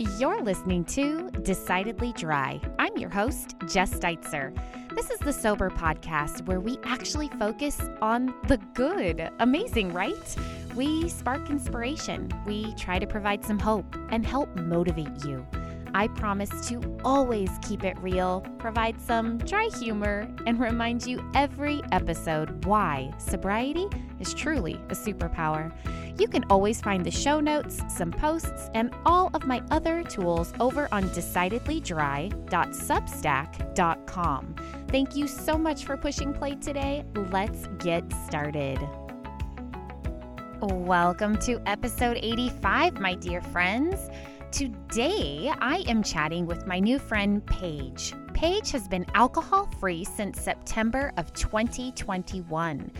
You're listening to Decidedly Dry. I'm your host, Jess Steitzer. This is the Sober Podcast where we actually focus on the good. Amazing, right? We spark inspiration, we try to provide some hope and help motivate you. I promise to always keep it real, provide some dry humor, and remind you every episode why sobriety is truly a superpower. You can always find the show notes, some posts, and all of my other tools over on decidedlydry.substack.com. Thank you so much for pushing play today. Let's get started. Welcome to episode 85, my dear friends. Today, I am chatting with my new friend Paige. Paige has been alcohol free since September of 2021.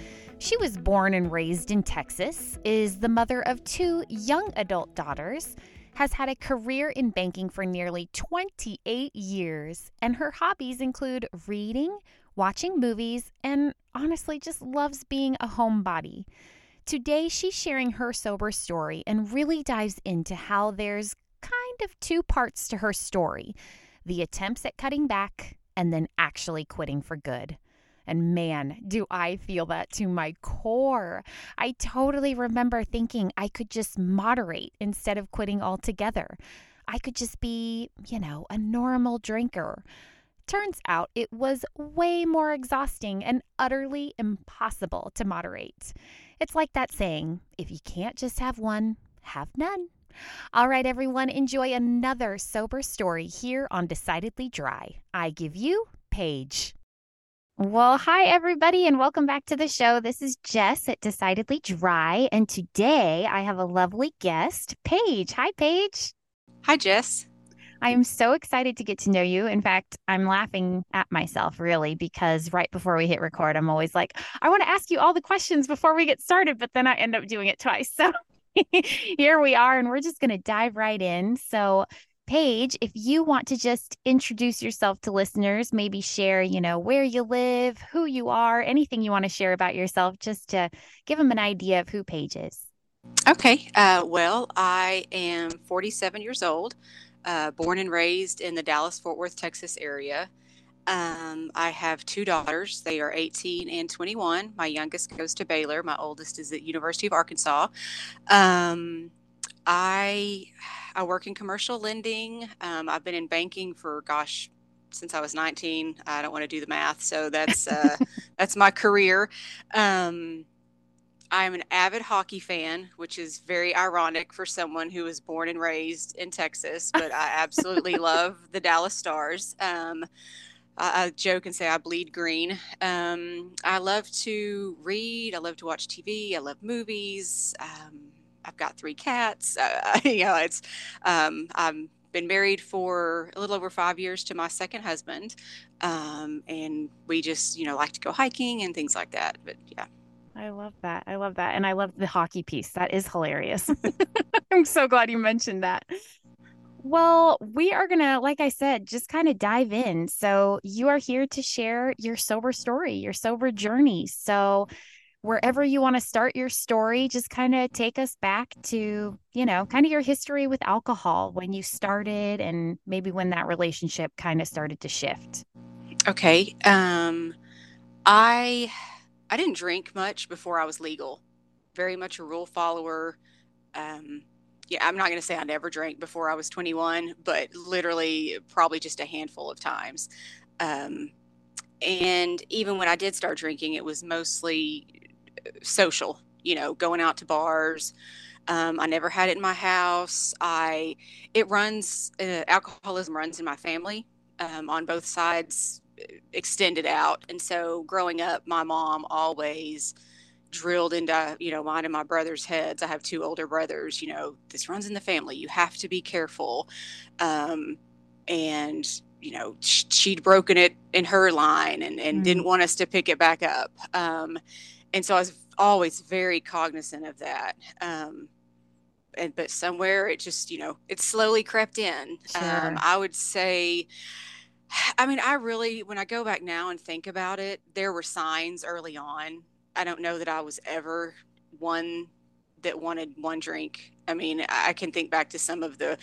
She was born and raised in Texas, is the mother of two young adult daughters, has had a career in banking for nearly 28 years, and her hobbies include reading, watching movies, and honestly just loves being a homebody. Today, she's sharing her sober story and really dives into how there's kind of two parts to her story the attempts at cutting back and then actually quitting for good. And man, do I feel that to my core. I totally remember thinking I could just moderate instead of quitting altogether. I could just be, you know, a normal drinker. Turns out it was way more exhausting and utterly impossible to moderate. It's like that saying if you can't just have one, have none. All right, everyone, enjoy another sober story here on Decidedly Dry. I give you Paige. Well, hi, everybody, and welcome back to the show. This is Jess at Decidedly Dry, and today I have a lovely guest, Paige. Hi, Paige. Hi, Jess. I am so excited to get to know you. In fact, I'm laughing at myself really because right before we hit record, I'm always like, I want to ask you all the questions before we get started, but then I end up doing it twice. So here we are, and we're just going to dive right in. So, Paige, if you want to just introduce yourself to listeners, maybe share, you know, where you live, who you are, anything you want to share about yourself, just to give them an idea of who Paige is. Okay. Uh, well, I am 47 years old, uh, born and raised in the Dallas Fort Worth, Texas area. Um, I have two daughters. They are 18 and 21. My youngest goes to Baylor. My oldest is at University of Arkansas. Um, I I work in commercial lending. Um, I've been in banking for gosh since I was 19. I don't want to do the math, so that's uh, that's my career. Um, I'm an avid hockey fan, which is very ironic for someone who was born and raised in Texas, but I absolutely love the Dallas Stars. Um, I, I joke and say I bleed green. Um, I love to read. I love to watch TV. I love movies. Um, I've got three cats. Uh, you know, it's um, I'm been married for a little over five years to my second husband, um, and we just you know like to go hiking and things like that. But yeah. I love that. I love that. And I love the hockey piece. That is hilarious. I'm so glad you mentioned that. Well, we are going to, like I said, just kind of dive in. So, you are here to share your sober story, your sober journey. So, wherever you want to start your story, just kind of take us back to, you know, kind of your history with alcohol, when you started and maybe when that relationship kind of started to shift. Okay. Um I I didn't drink much before I was legal. Very much a rule follower. Um yeah, I'm not going to say I never drank before I was 21, but literally probably just a handful of times. Um, and even when I did start drinking, it was mostly social, you know, going out to bars. Um, I never had it in my house. I, it runs, uh, alcoholism runs in my family um, on both sides, uh, extended out. And so growing up, my mom always, drilled into you know mine and my brother's heads i have two older brothers you know this runs in the family you have to be careful um, and you know she'd broken it in her line and, and mm. didn't want us to pick it back up um, and so i was always very cognizant of that um, and but somewhere it just you know it slowly crept in. Um, i would say I mean, I really, when I go back now and think about it, there were signs early on. I don't know that I was ever one that wanted one drink. I mean, I can think back to some of the,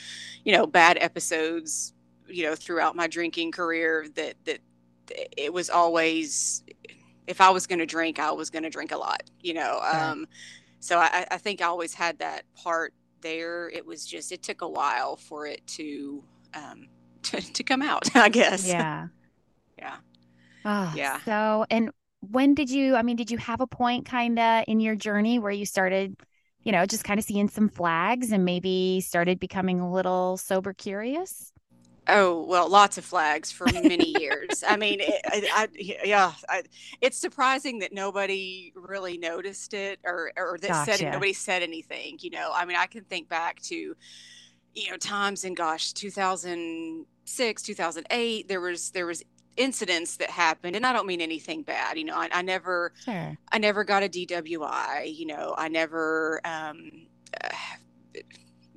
you know, bad episodes, you know, throughout my drinking career that that it was always if I was going to drink, I was going to drink a lot, you know. Um, so I, I think I always had that part there. It was just it took a while for it to um, to, to come out, I guess. Yeah. yeah. Oh, Yeah. So, and when did you, I mean, did you have a point kind of in your journey where you started, you know, just kind of seeing some flags and maybe started becoming a little sober curious? Oh, well, lots of flags for many years. I mean, it, I, I, yeah, I, it's surprising that nobody really noticed it or, or that said Gotcha. nobody said anything. You know, I mean, I can think back to, you know, times in gosh, 2006, 2008, there was, there was incidents that happened and I don't mean anything bad. You know, I, I never, Sure. I never got a DWI. You know, I never um, uh,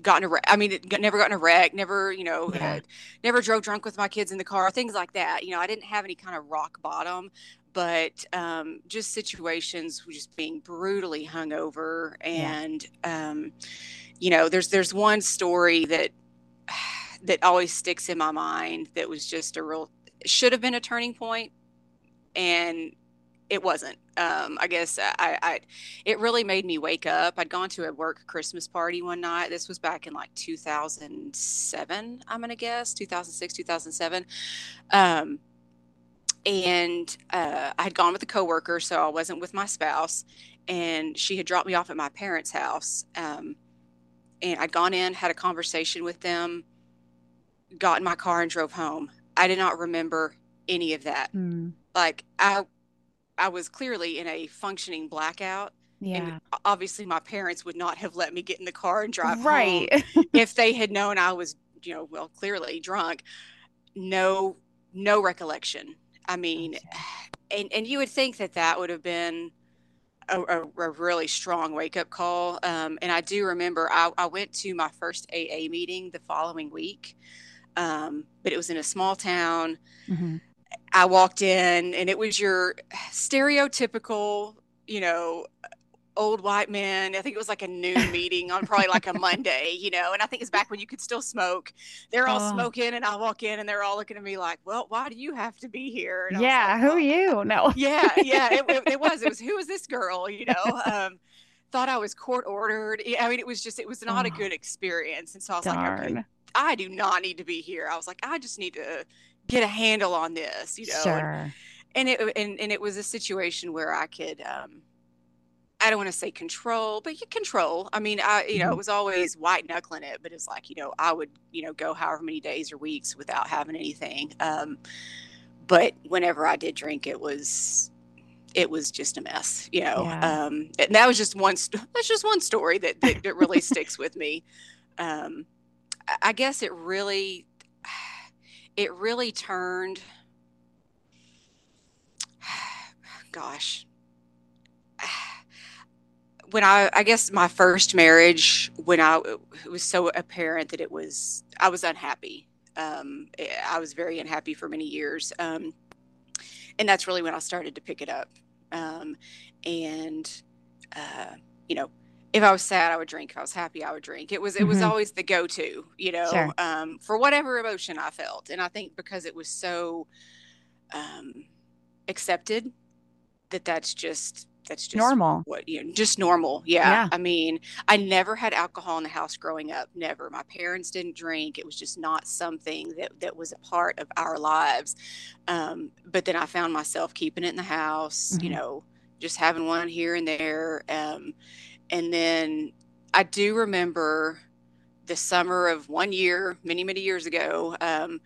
gotten a wreck. I mean, it- never gotten a wreck. Never, you know, Yeah. uh, never drove drunk with my kids in the car. Things like that. You know, I didn't have any kind of rock bottom, but um, just situations just being brutally hungover. And um, you know, there's there's one story that that always sticks in my mind. That was just a real should have been a turning point, and it wasn't. Um, I guess I, I, it really made me wake up. I'd gone to a work Christmas party one night. This was back in like 2007, I'm going to guess, 2006, 2007. Um, and uh, I had gone with a coworker, so I wasn't with my spouse. And she had dropped me off at my parents' house. Um, and I'd gone in, had a conversation with them, got in my car, and drove home. I did not remember any of that Mm, like I I was clearly in a functioning blackout yeah. and obviously my parents would not have let me get in the car and drive Right. home if they had known I was, you know, well clearly drunk. No no recollection. I mean, and and you would think that that would have been a, a, a really strong wake up call. Um, and I do remember I, I went to my first AA meeting the following week, um, but it was in a small town. Mhm. I walked in and it was your stereotypical, you know, old white man. I think it was like a noon meeting on probably like a Monday, you know, and I think it's back when you could still smoke. They're all Oh. smoking and I walk in and they're all looking at me like, well, why do you have to be here? And Yeah. like, Who "Well, are you? No. yeah, yeah, it, it, it was. It was who is this girl? You know, um, thought I was court ordered. I mean, it was just it was not a Oh. good experience, and so I was like, okay, Darn. I do not need to be here. I was like, I just need to get a handle on this, you know. And, Sure. and it and and it was a situation where I could. Um, I don't want to say control, but you control. I mean, I you know, Mhm. it was always white knuckling it, but it's like you know, I would you know go however many days or weeks without having anything. Um, but whenever I did drink, it was it was just a mess, you know. Yeah. Um, and that was just one. St- that's just one story that that, that really sticks with me. Um, I guess it really, it really turned. Gosh, when I, I guess my first marriage, when I, it was so apparent that it was, I was unhappy. Um, I was very unhappy for many years. Um, and that's really when I started to pick it up. Um, and, uh, you know, if I was sad, I would drink. If I was happy, I would drink. It was, it was Mhm. always the go-to, you know, Sure. um, for whatever emotion I felt. And I think because it was so, um, accepted that that's just, that's just Normal. what you know, just normal. Yeah. Yeah. I mean, I never had alcohol in the house growing up. Never. My parents didn't drink. It was just not something that that was a part of our lives. Um, but then I found myself keeping it in the house. You Mhm. know, just having one here and there. Um, and then I do remember the summer of one year, many many years ago. Um,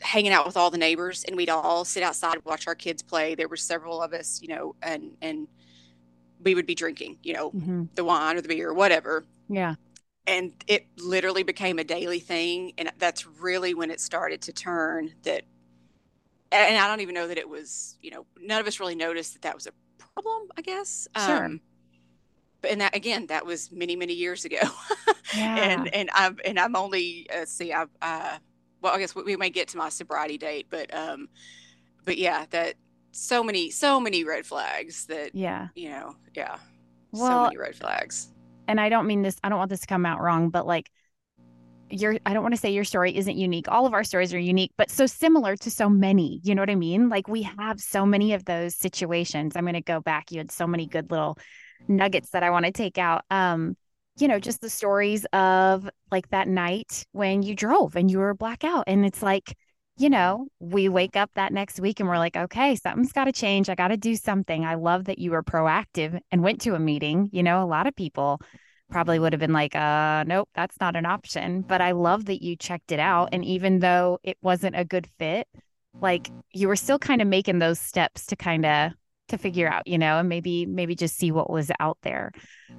hanging out with all the neighbors and we'd all sit outside and watch our kids play there were several of us you know and and we would be drinking you know hmm the wine or the beer or whatever Yeah. and it literally became a daily thing and that's really when it started to turn that and i don't even know that it was you know none of us really noticed that that was a problem i guess Sure. um and that again that was many many years ago Yeah. and and i'm and i'm only uh, see i've uh well i guess we, we may get to my sobriety date but um but yeah that so many so many red flags that yeah. you know yeah so many red flags and I don't mean this, I don't want this to come out wrong, but like your I don't want to say your story isn't unique. All of our stories are unique, but so similar to so many. You know what I mean? Like we have so many of those situations. I'm going to go back. You had so many good little nuggets that I want to take out. Um, you know, just the stories of like that night when you drove and you were blackout and it's like you know, we wake up that next week and we're like, okay, something's got to change. I got to do something. I love that you were proactive and went to a meeting. You know, a lot of people probably would have been like, uh, nope, that's not an option. But I love that you checked it out. And even though it wasn't a good fit, like you were still kind of making those steps to kind of to figure out, you know, and maybe maybe just see what was out there.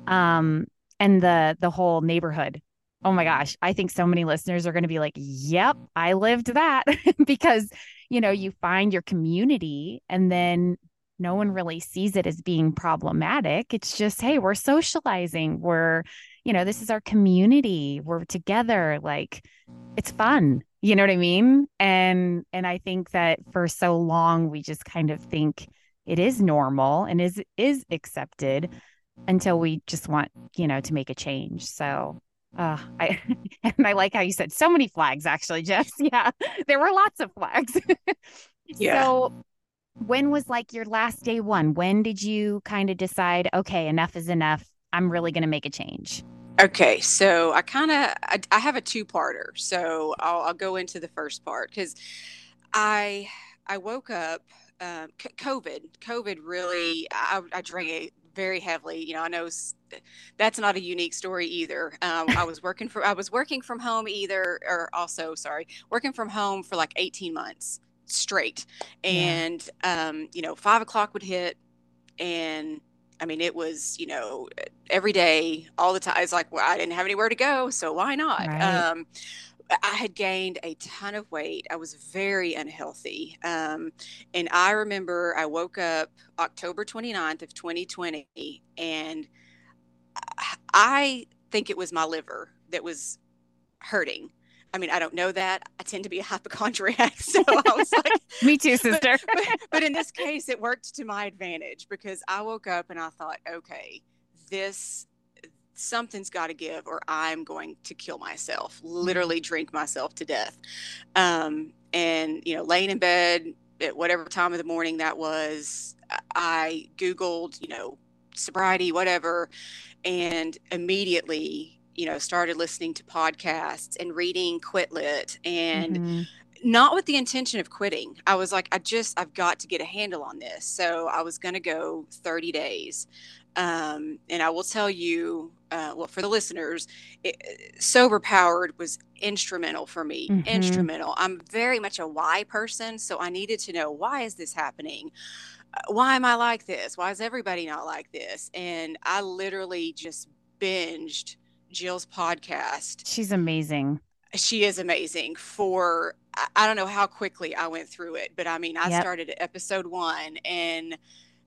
Um, and the the whole neighborhood oh my gosh, I think so many listeners are going to be like, yep, I lived that because, you know, you find your community and then no one really sees it as being problematic. It's just, hey, we're socializing. We're, you know, this is our community. We're together. Like it's fun. You know what I mean? And and I think that for so long we just kind of think it is normal and is is accepted until we just want, you know, to make a change. So uh, I and I like how you said so many flags actually, Jess. Yeah, there were lots of flags. yeah. So, when was like your last day one? When did you kind of decide, okay, enough is enough? I'm really going to make a change. Okay, so I kind of I, I, have a two-parter, so I'll, I'll go into the first part because I I woke up um, COVID. COVID really I, I drank very heavily. You know, I know that's not a unique story either. Um, I was working for I was working from home either, or also sorry, working from home for like 18 months straight, and yeah. um, you know, five o'clock would hit, and I mean, it was you know every day, all the time. It's like well, I didn't have anywhere to go, so why not? Right. Um, I had gained a ton of weight. I was very unhealthy. Um, and I remember I woke up October 29th of 2020 and I think it was my liver that was hurting. I mean, I don't know that. I tend to be a hypochondriac. So I was like, Me too, sister. But, but, but in this case, it worked to my advantage because I woke up and I thought, okay, this something's got to give or I'm going to kill myself, literally drink myself to death. Um, and, you know, laying in bed at whatever time of the morning that was, I Googled, you know, sobriety, whatever, and immediately, you know, started listening to podcasts and reading Quit Lit and mm-hmm not with the intention of quitting. I was like, I just, I've got to get a handle on this. So I was going to go 30 days. Um, and I will tell you, uh, well, for the listeners, it, sober powered was instrumental for me. Mm-hmm. Instrumental. I'm very much a why person, so I needed to know why is this happening. Uh, why am I like this? Why is everybody not like this? And I literally just binged Jill's podcast. She's amazing. She is amazing. For I don't know how quickly I went through it, but I mean, I yep. started at episode one and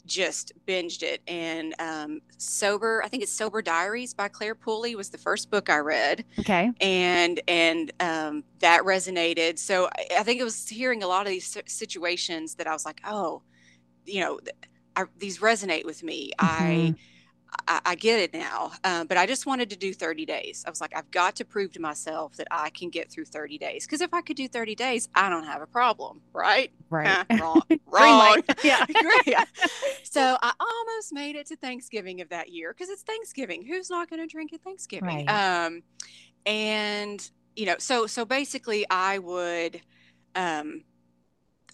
just binged it. And um, Sober, I think it's Sober Diaries by Claire Pooley was the first book I read. Okay. And and um, that resonated. So I, I, think it was hearing a lot of these situations that I was like, oh, you know, I, these resonate with me. Mm-hmm. I I, I, get it now. Um, but I just wanted to do 30 days. I was like, I've got to prove to myself that I can get through 30 days. Because if I could do 30 days, I don't have a problem, right? Right. wrong. Wrong. yeah. yeah. So I almost made it to Thanksgiving of that year because it's Thanksgiving. Who's not going to drink at Thanksgiving? Right. Um, and you know, so so basically, I would, um,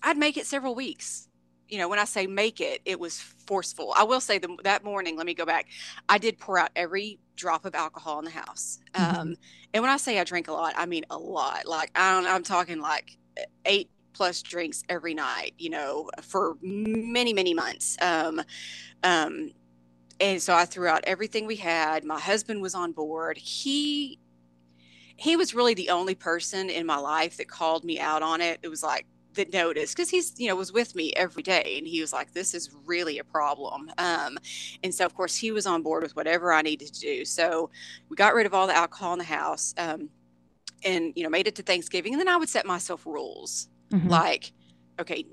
I'd make it several weeks you know, when I say make it, it was forceful. I will say the, that morning, let me go back. I did pour out every drop of alcohol in the house. Mm-hmm. Um, and when I say I drink a lot, I mean a lot. Like I don't, I'm talking like eight plus drinks every night, you know, for many, many months. Um, um, and so I threw out everything we had. My husband was on board. He he was really the only person in my life that called me out on it. It was like, that noticed because he's you know was with me every day and he was like this is really a problem. Um, and so of course he was on board with whatever i needed to do. So we got rid of all the alcohol in the house um, and you know made it to thanksgiving and then i would set myself rules mm-hmm. like okay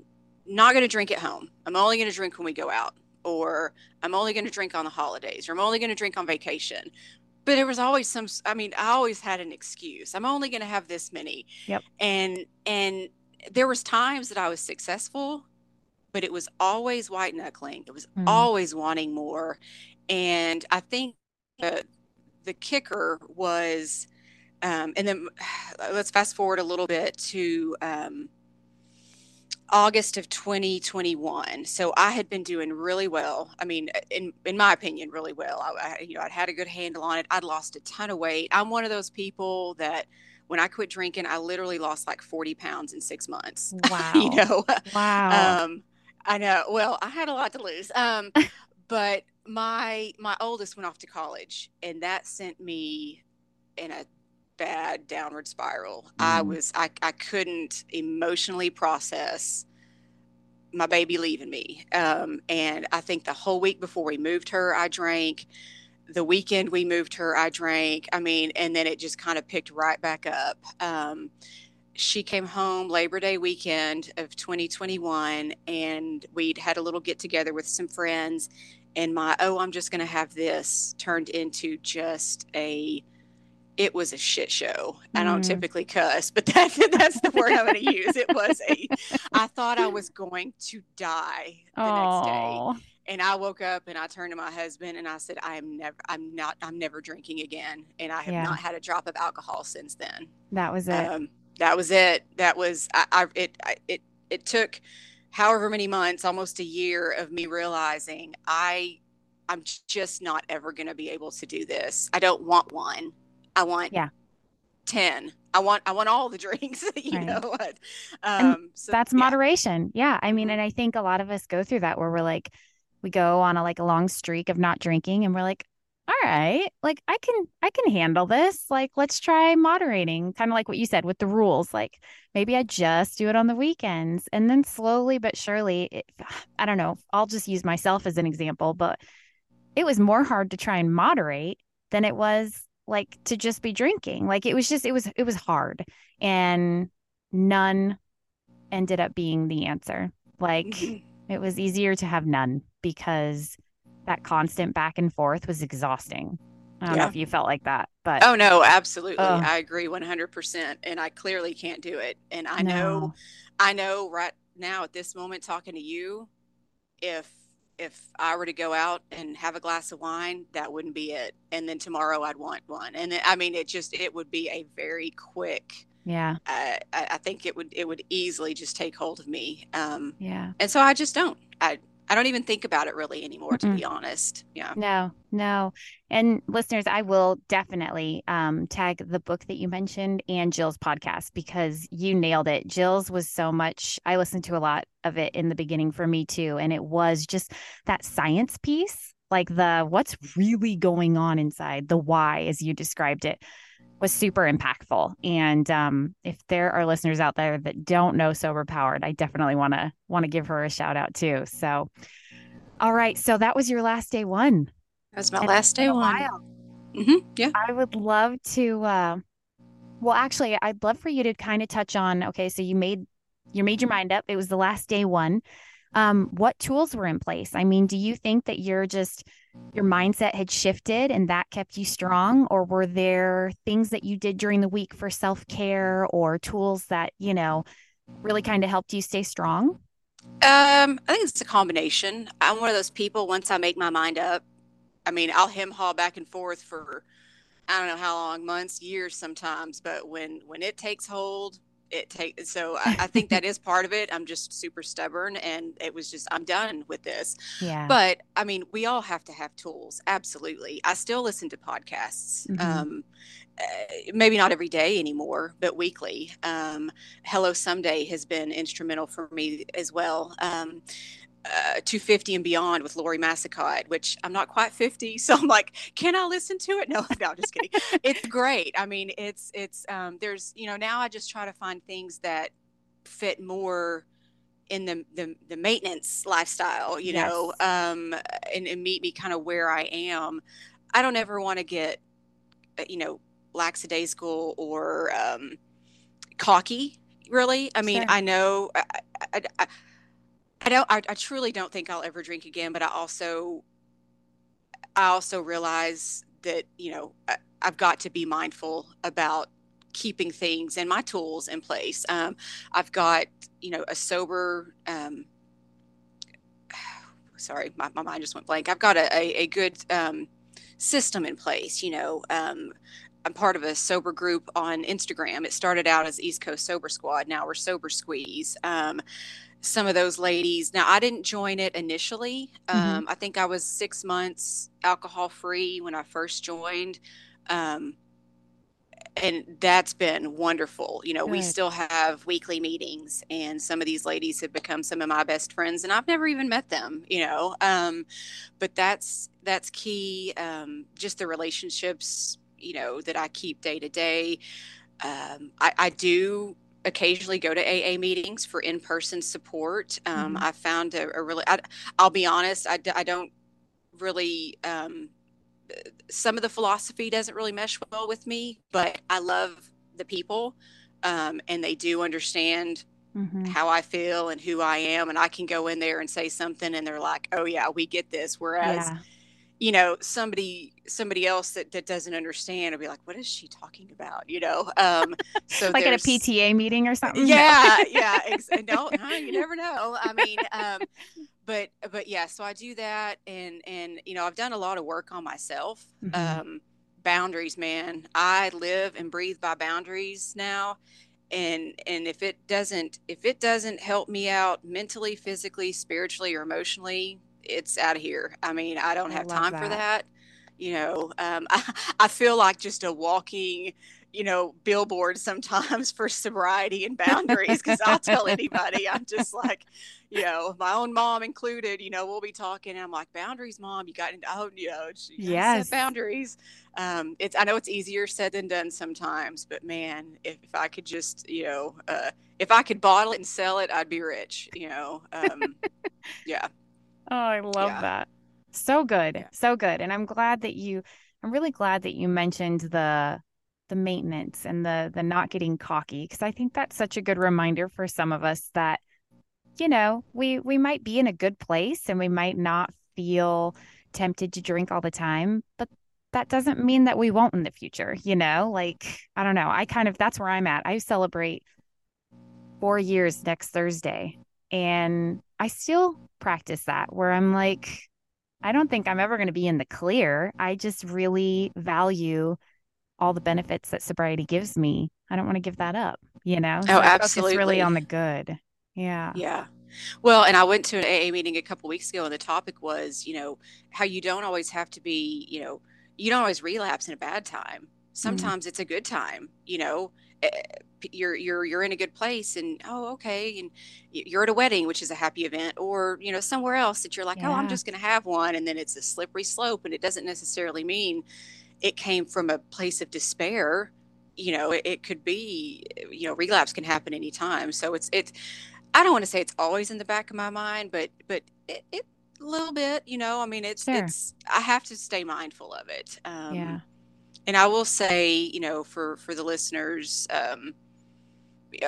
not going to drink at home. I'm only going to drink when we go out or i'm only going to drink on the holidays or i'm only going to drink on vacation. But there was always some i mean i always had an excuse. I'm only going to have this many. Yep. And and there was times that i was successful but it was always white knuckling it was mm. always wanting more and i think the, the kicker was um, and then let's fast forward a little bit to um, August of 2021. So I had been doing really well. I mean, in in my opinion, really well. I, I, you know I'd had a good handle on it. I'd lost a ton of weight. I'm one of those people that when I quit drinking, I literally lost like 40 pounds in six months. Wow. you know. Wow. Um, I know. Well, I had a lot to lose. Um, but my my oldest went off to college, and that sent me in a bad downward spiral. Mm. I was I, I couldn't emotionally process my baby leaving me. Um, and I think the whole week before we moved her, I drank. The weekend we moved her, I drank. I mean, and then it just kind of picked right back up. Um, she came home Labor Day weekend of 2021, and we'd had a little get together with some friends. And my, oh, I'm just going to have this turned into just a it was a shit show. Mm. I don't mm. typically cuss, but that, that's the word I'm going to use. It was a, I thought I was going to die the Aww. next day. And I woke up and I turned to my husband and I said, I am never, I'm not, I'm never drinking again. And I have yeah. not had a drop of alcohol since then. That was it. Um, that was it. That was, I, I it, I, it, it took however many months, almost a year of me realizing I, I'm just not ever going to be able to do this. I don't want one. I want yeah. 10. I want I want all the drinks, you right. know. Um, so, that's yeah. moderation. Yeah. I mean, mm-hmm. and I think a lot of us go through that where we're like we go on a like a long streak of not drinking and we're like all right like i can i can handle this like let's try moderating kind of like what you said with the rules like maybe i just do it on the weekends and then slowly but surely it, i don't know i'll just use myself as an example but it was more hard to try and moderate than it was like to just be drinking. Like it was just it was it was hard and none ended up being the answer. Like mm-hmm. it was easier to have none because that constant back and forth was exhausting. I don't yeah. know if you felt like that, but oh no, absolutely, uh, I agree one hundred percent, and I clearly can't do it. And I no. know, I know right now at this moment, talking to you, if if I were to go out and have a glass of wine, that wouldn't be it. And then tomorrow I'd want one. And I mean, it just, it would be a very quick, yeah. Uh, I, I, think it would, it would easily just take hold of me. Um, yeah. And so I just don't, I, I don't even think about it really anymore, to mm be honest. Yeah. No, no. And listeners, I will definitely um, tag the book that you mentioned and Jill's podcast because you nailed it. Jill's was so much, I listened to a lot of it in the beginning for me too. And it was just that science piece, like the what's really going on inside, the why, as you described it was super impactful. And um, if there are listeners out there that don't know Sober Powered, I definitely want to want to give her a shout out too. So, all right, so that was your last day one. That was my and last day one. Mm-hmm. Yeah, I would love to. Uh, well, actually, I'd love for you to kind of touch on. Okay, so you made you made your mind up. It was the last day one. Um, what tools were in place? I mean, do you think that you're just your mindset had shifted and that kept you strong? Or were there things that you did during the week for self-care or tools that you know really kind of helped you stay strong? Um i think it's a combination. I'm one of those people once i make my mind up i mean i'll hem haw back and forth for i don't know how long months years sometimes but when when it takes hold it takes so I, I, think that is part of it. I'm just super stubborn and it was just i'm done with this. Yeah. But i mean we all have to have tools absolutely. I still listen to podcasts mm-hmm. um, uh, maybe not every day anymore but weekly. Um, hello someday has been instrumental for me as well. Um, uh, 250 and beyond with Lori Massicott, which I'm not quite 50, so I'm like, can I listen to it? No, no, I'm just kidding. it's great. I mean, it's it's um, there's you know now I just try to find things that fit more in the the, the maintenance lifestyle, you yes. know, um, and, and meet me kind of where I am. I don't ever want to get, uh, you know, lackadaisical or um, cocky. Really, I mean, sure. I know. I, I, I, I don't. I, I truly don't think I'll ever drink again. But I also, I also realize that you know I, I've got to be mindful about keeping things and my tools in place. Um, I've got you know a sober. Um, sorry, my, my mind just went blank. I've got a, a, a good um, system in place. You know, um, I'm part of a sober group on Instagram. It started out as East Coast Sober Squad. Now we're Sober Squeeze. Um, some of those ladies. Now I didn't join it initially. Mm-hmm. Um, I think I was six months alcohol free when I first joined. Um, and that's been wonderful. You know, Good. we still have weekly meetings, and some of these ladies have become some of my best friends, and I've never even met them. You know, um, but that's that's key. Um, just the relationships, you know, that I keep day to day. Um, I, I do occasionally go to AA meetings for in-person support. Um, mm-hmm. I found a, a really, I, will be honest, I, I don't really um, some of the philosophy doesn't really mesh well with me, but I love the people um, and they do understand mm-hmm. how I feel and who I am. And I can go in there and say something and they're like, oh, yeah, we get this. Whereas, yeah. You know, somebody somebody else that, that doesn't understand will be like, what is she talking about? You know, um, so like at a PTA meeting or something. Yeah, yeah. Ex- no, no, you never know. I mean, um, but but yeah so i do that and and you know i've done a lot of work on myself mm-hmm. um boundaries man i live and breathe by boundaries now and and if it doesn't if it doesn't help me out mentally physically spiritually or emotionally it's out of here i mean i don't have I time that. for that you know um, I, I feel like just a walking you know, billboard sometimes for sobriety and boundaries because I'll tell anybody. I'm just like, you know, my own mom included, you know, we'll be talking. I'm like, boundaries, mom, you got, into oh, you know, yes. boundaries. Um, it's, I know it's easier said than done sometimes, but man, if, if I could just, you know, uh, if I could bottle it and sell it, I'd be rich, you know? Um, yeah. Oh, I love yeah. that. So good. Yeah. So good. And I'm glad that you, I'm really glad that you mentioned the, the maintenance and the the not getting cocky because I think that's such a good reminder for some of us that you know we we might be in a good place and we might not feel tempted to drink all the time but that doesn't mean that we won't in the future you know like I don't know I kind of that's where I'm at I celebrate 4 years next Thursday and I still practice that where I'm like I don't think I'm ever going to be in the clear I just really value all the benefits that sobriety gives me, I don't want to give that up, you know? So oh, absolutely. really on the good. Yeah. Yeah. Well, and I went to an AA meeting a couple weeks ago, and the topic was, you know, how you don't always have to be, you know, you don't always relapse in a bad time. Mm-hmm. Sometimes mm-hmm. it's a good time, you know. Eh, you're you're you're in a good place, and oh, okay, and you're at a wedding, which is a happy event, or you know, somewhere else that you're like, yeah. oh, I'm just going to have one, and then it's a slippery slope, and it doesn't necessarily mean it came from a place of despair you know it, it, could be you know relapse can happen anytime so it's it's i don't want to say it's always in the back of my mind but but it, it a little bit you know i mean it's sure. it's i have to stay mindful of it um, yeah and i will say you know for for the listeners um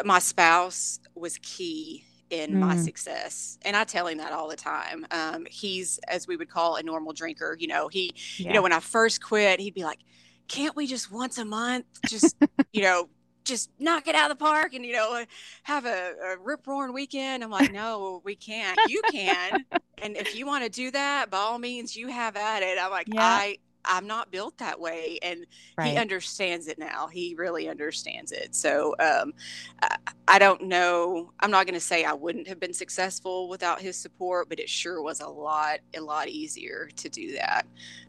my spouse was key in mm. my success and i tell him that all the time um, he's as we would call a normal drinker you know he yeah. you know when i first quit he'd be like can't we just once a month just you know just knock it out of the park and you know have a, a rip roaring weekend i'm like no we can't you can and if you want to do that by all means you have at it i'm like yeah. i I'm not built that way. And right. he understands it now. He really understands it. So um, I, I, don't know. I'm not going to say I wouldn't have been successful without his support, but it sure was a lot, a lot easier to do that.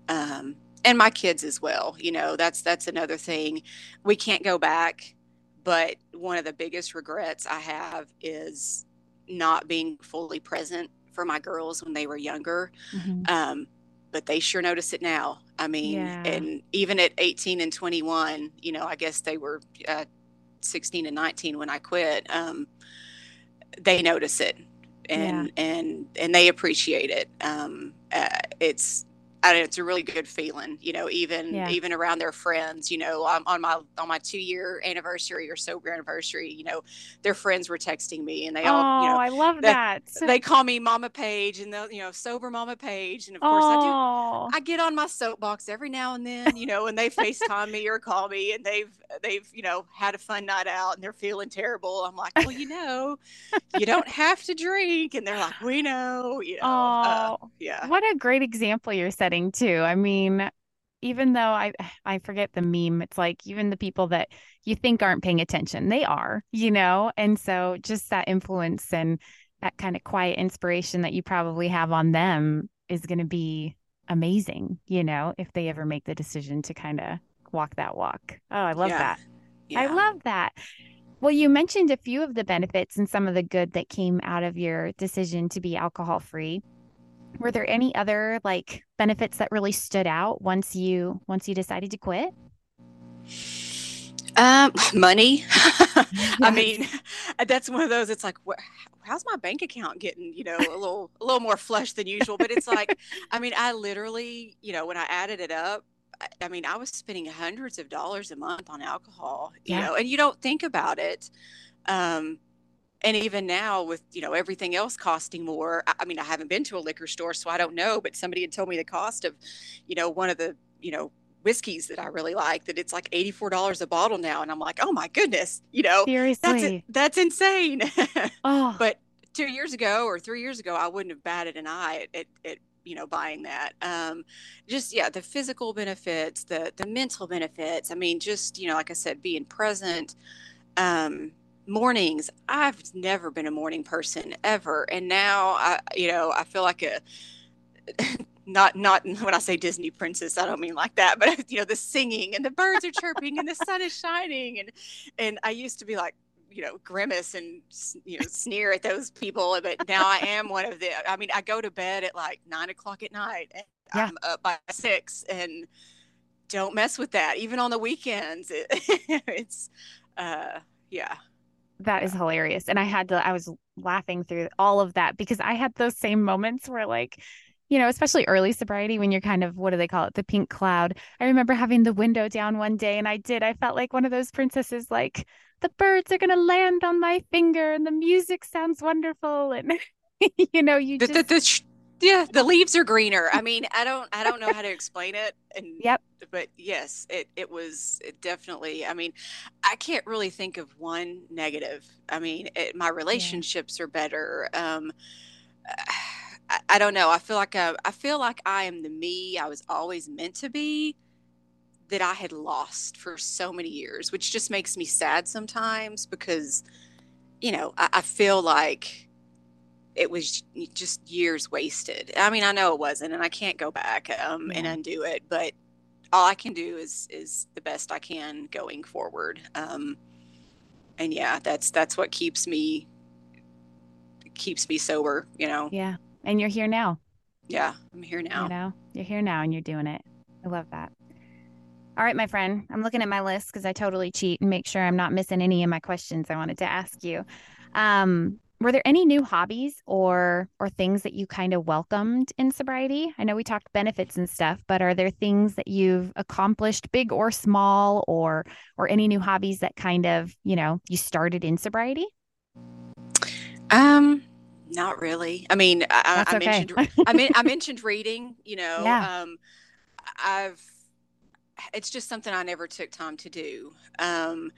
Um, and my kids as well. You know, that's that's another thing. We can't go back, but one of the biggest regrets I have is not being fully present for my girls when they were younger. Mm-hmm. Um, but they sure notice it now. I mean, yeah. and even at 18 and 21, you know, I guess they were uh, 16 and 19 when I quit. Um, they notice it and yeah. and and they appreciate it. Um, uh, it's and it's a really good feeling, you know, even Yeah. even around their friends, you know, um, on my on my two year anniversary or sober anniversary, you know, their friends were texting me and they Oh, all, you know, I love that- that. they call me Mama Paige and they'll, you know, sober Mama Paige, and of course I do. oh, I get on my soapbox every now and then, you know, and they FaceTime me or call me and they've they've, you know, had a fun night out and they're feeling terrible. I'm like, well, you know, you don't have to drink. And they're like, we know, you know. uh, oh, yeah. what a great example you're setting too. I mean, even though I I forget the meme, it's like even the people that you think aren't paying attention, they are, you know? And so just that influence and that kind of quiet inspiration that you probably have on them is going to be amazing, you know, if they ever make the decision to kind of walk that walk. Oh, I love Yeah. that. I love that. Well, you mentioned a few of the benefits and some of the good that came out of your decision to be alcohol free. Were there any other like benefits that really stood out once you once you decided to quit? Um, money. I mean, that's one of those. It's like, wh- how's my bank account getting, you know, a little, a little more flush than usual? But it's like, I mean, I literally, you know, when I added it up, I, I mean, I was spending hundreds of dollars a month on alcohol, you Yeah. know, and you don't think about it. Um, and even now with you know everything else costing more I, I mean i haven't been to a liquor store so i don't know but somebody had told me the cost of you know one of the you know whiskeys that i really like that it's like $84 a bottle now and i'm like oh my goodness you know? That's Seriously. that's insane. Oh, but two years ago or three years ago i wouldn't have batted an eye at, at, at you know buying that. Um just yeah the physical benefits the the mental benefits i mean just you know like i said being present um mornings i've never been a morning person ever and now i you know i feel like a not not when i say disney princess i don't mean like that but you know the singing and the birds are chirping and the sun is shining and and i used to be like you know grimace and you know sneer at those people but now i am one of them i mean i go to bed at like nine o'clock at night and Yeah. i'm up by six and don't mess with that even on the weekends it, it's uh yeah that is hilarious. And I had to I was laughing through all of that because I had those same moments where like you know, especially early sobriety when you're kind of, what do they call it? The pink cloud. I remember having the window down one day and I did. I felt like one of those princesses, like, the birds are going to land on my finger and the music sounds wonderful. And, you know, you just, the, the, sh- yeah. The leaves are greener. I mean i don't i don't know how to explain it. And Yep. but yes it it was it definitely i mean i can't really think of one negative. I mean it, my relationships are better. Um I, I don't know. I feel like I, I feel like i am the me i was always meant to be that i had lost for so many years which just makes me sad sometimes because you know i, I feel like it was just years wasted. I mean, I know it wasn't, and I can't go back um, and undo it. But all I can do is is the best I can going forward. Um, and yeah, that's that's what keeps me keeps me sober. You know, yeah. And you're here now. yeah, I'm here now. You know, you're here now and you're doing it. I love that. All right, my friend, I'm looking at my list because I totally cheat and make sure I'm not missing any of my questions I wanted to ask you. Um, were there any new hobbies or or things that you kind of welcomed in sobriety? I know we talked benefits and stuff, but are there things that you've accomplished, big or small, or or any new hobbies that kind of, you know, you started in sobriety? Um, not really. I mean, I, I- I okay. mentioned I mean I mentioned reading. You know, Yeah. um, I've it's just something I never took time to do. Um,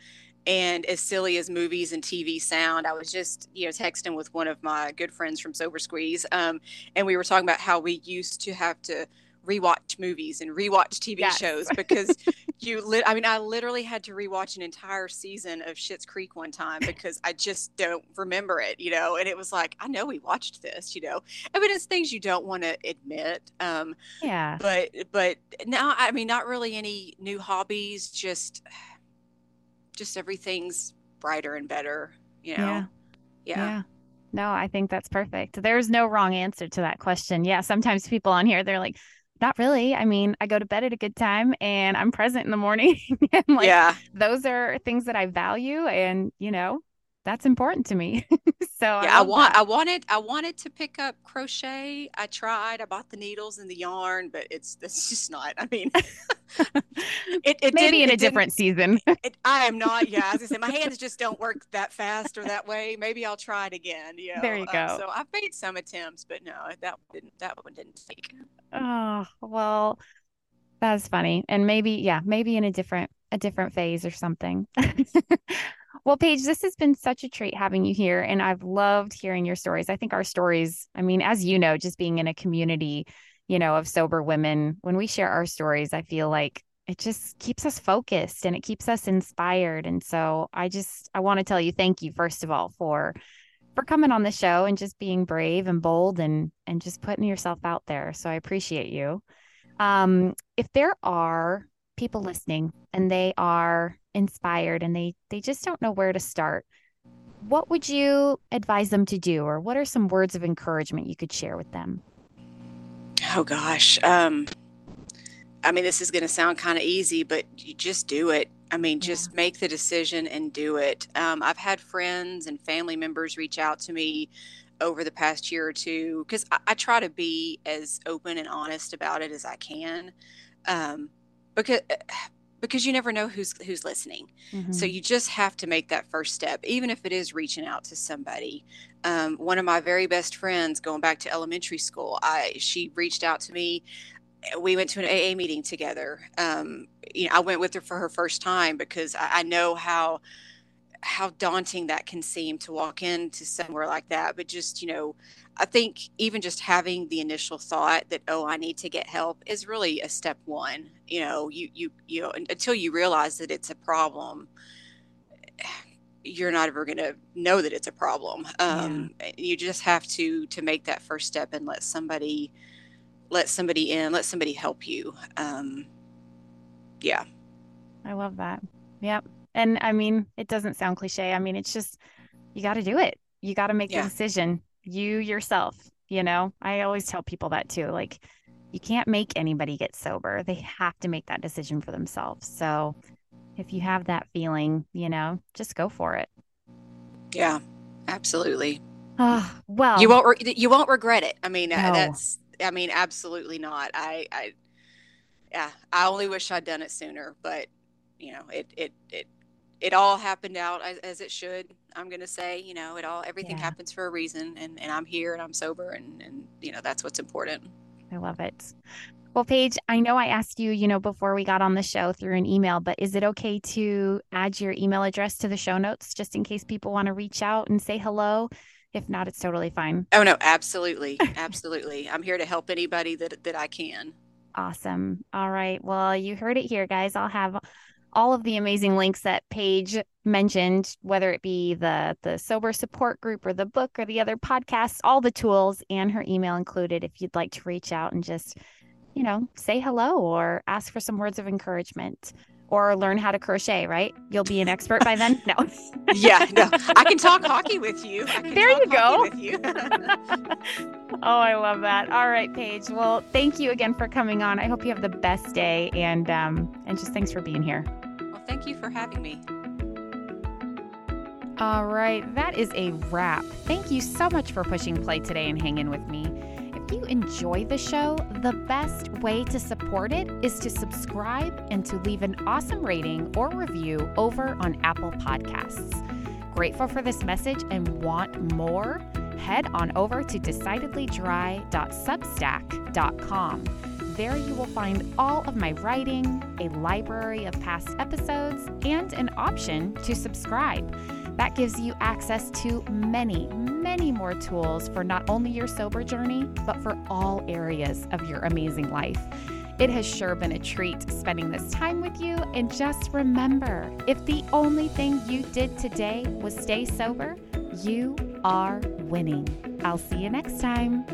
and as silly as movies and TV sound, I was just you know texting with one of my good friends from Sober Squeeze, um, and we were talking about how we used to have to rewatch movies and rewatch TV Yes. shows because you lit I mean I literally had to rewatch an entire season of Schitt's Creek one time because I just don't remember it, you know. And it was like, I know we watched this, you know. I mean, it's things you don't want to admit. Um, Yeah. but but now I mean, not really any new hobbies. Just just everything's brighter and better, you know. Yeah. Yeah. Yeah. No, I think that's perfect. There's no wrong answer to that question. Yeah, sometimes people on here, they're like, not really. I mean, I go to bed at a good time and I'm present in the morning. and like yeah. those are things that I value and, you know, that's important to me. so yeah, I, I want that. I wanted I wanted to pick up crochet. I tried. I bought the needles and the yarn, but it's it's just not. I mean, it, it maybe in a different season. It, I am not. Yeah, as I said, my hands just don't work that fast or that way. Maybe I'll try it again. Yeah. There you um, go. Um, so I've made some attempts, but no, that didn't. That one didn't take. Oh well, that's funny, and maybe yeah, maybe in a different a different phase or something. Well, Paige, this has been such a treat having you here, and I've loved hearing your stories. I think our stories, I mean, as you know, just being in a community, you know, of sober women, when we share our stories, I feel like it just keeps us focused and it keeps us inspired. And so I just, I want to tell you thank you, first of all, for for coming on the show and just being brave and bold and and just putting yourself out there. So I appreciate you. Um, if there are people listening and they are inspired and they they just don't know where to start. What would you advise them to do or what are some words of encouragement you could share with them? Oh gosh um i mean this is going to sound kind of easy but you just do it. I mean just yeah. make the decision and do it. Um, i've had friends and family members reach out to me over the past year or two because I, I, try to be as open and honest about it as i can. Um, because because you never know who's who's listening. Mm-hmm. So you just have to make that first step, even if it is reaching out to somebody. Um, one of my very best friends, going back to elementary school, I she reached out to me. We went to an AA meeting together. Um, you know, I went with her for her first time because I, I know how how daunting that can seem to walk into somewhere like that. But just, you know, I think even just having the initial thought that, oh, I need to get help is really a step one. You know, you, you, you know, until you realize that it's a problem, you're not ever going to know that it's a problem. Um, yeah. You just have to, to make that first step and let somebody, let somebody in, let somebody help you. Um, yeah. I love that. Yep. And I mean, it doesn't sound cliche. I mean, it's just, you got to do it. You got to make yeah. the decision. You yourself, you know, I always tell people that too. Like, you can't make anybody get sober. They have to make that decision for themselves. So if you have that feeling, you know, just go for it. Yeah, absolutely. Uh, well, you won't re- you won't regret it. I mean, uh, no. that's I mean, absolutely not. I I yeah, I only wish I'd done it sooner, but you know, it it it it all happened out as, as it should. I'm going to say, you know, it all, everything yeah. happens for a reason and, and I'm here and I'm sober and, and, you know, that's what's important. I love it. Well, Paige, I know I asked you, you know, before we got on the show through an email, but is it okay to add your email address to the show notes just in case people want to reach out and say hello? If not, it's totally fine. Oh no, absolutely. absolutely. I'm here to help anybody that that I can. Awesome. All right. Well, you heard it here, guys. I'll have all of the amazing links that Paige mentioned, whether it be the the sober support group or the book or the other podcasts, all the tools and her email included if you'd like to reach out and just, you know, say hello or ask for some words of encouragement or learn how to crochet, right? You'll be an expert by then? No. yeah, no. I can talk hockey with you. There you go. You. oh, I love that. All right, Paige. Well, thank you again for coming on. I hope you have the best day and um and just thanks for being here. Well, thank you for having me. All right, that is a wrap. Thank you so much for pushing play today and hanging with me. If you enjoy the show, the best way to support it is to subscribe and to leave an awesome rating or review over on Apple Podcasts. Grateful for this message and want more? Head on over to decidedlydry.substack.com there you will find all of my writing, a library of past episodes, and an option to subscribe. That gives you access to many, many more tools for not only your sober journey, but for all areas of your amazing life. It has sure been a treat spending this time with you. And just remember if the only thing you did today was stay sober, you are winning. I'll see you next time.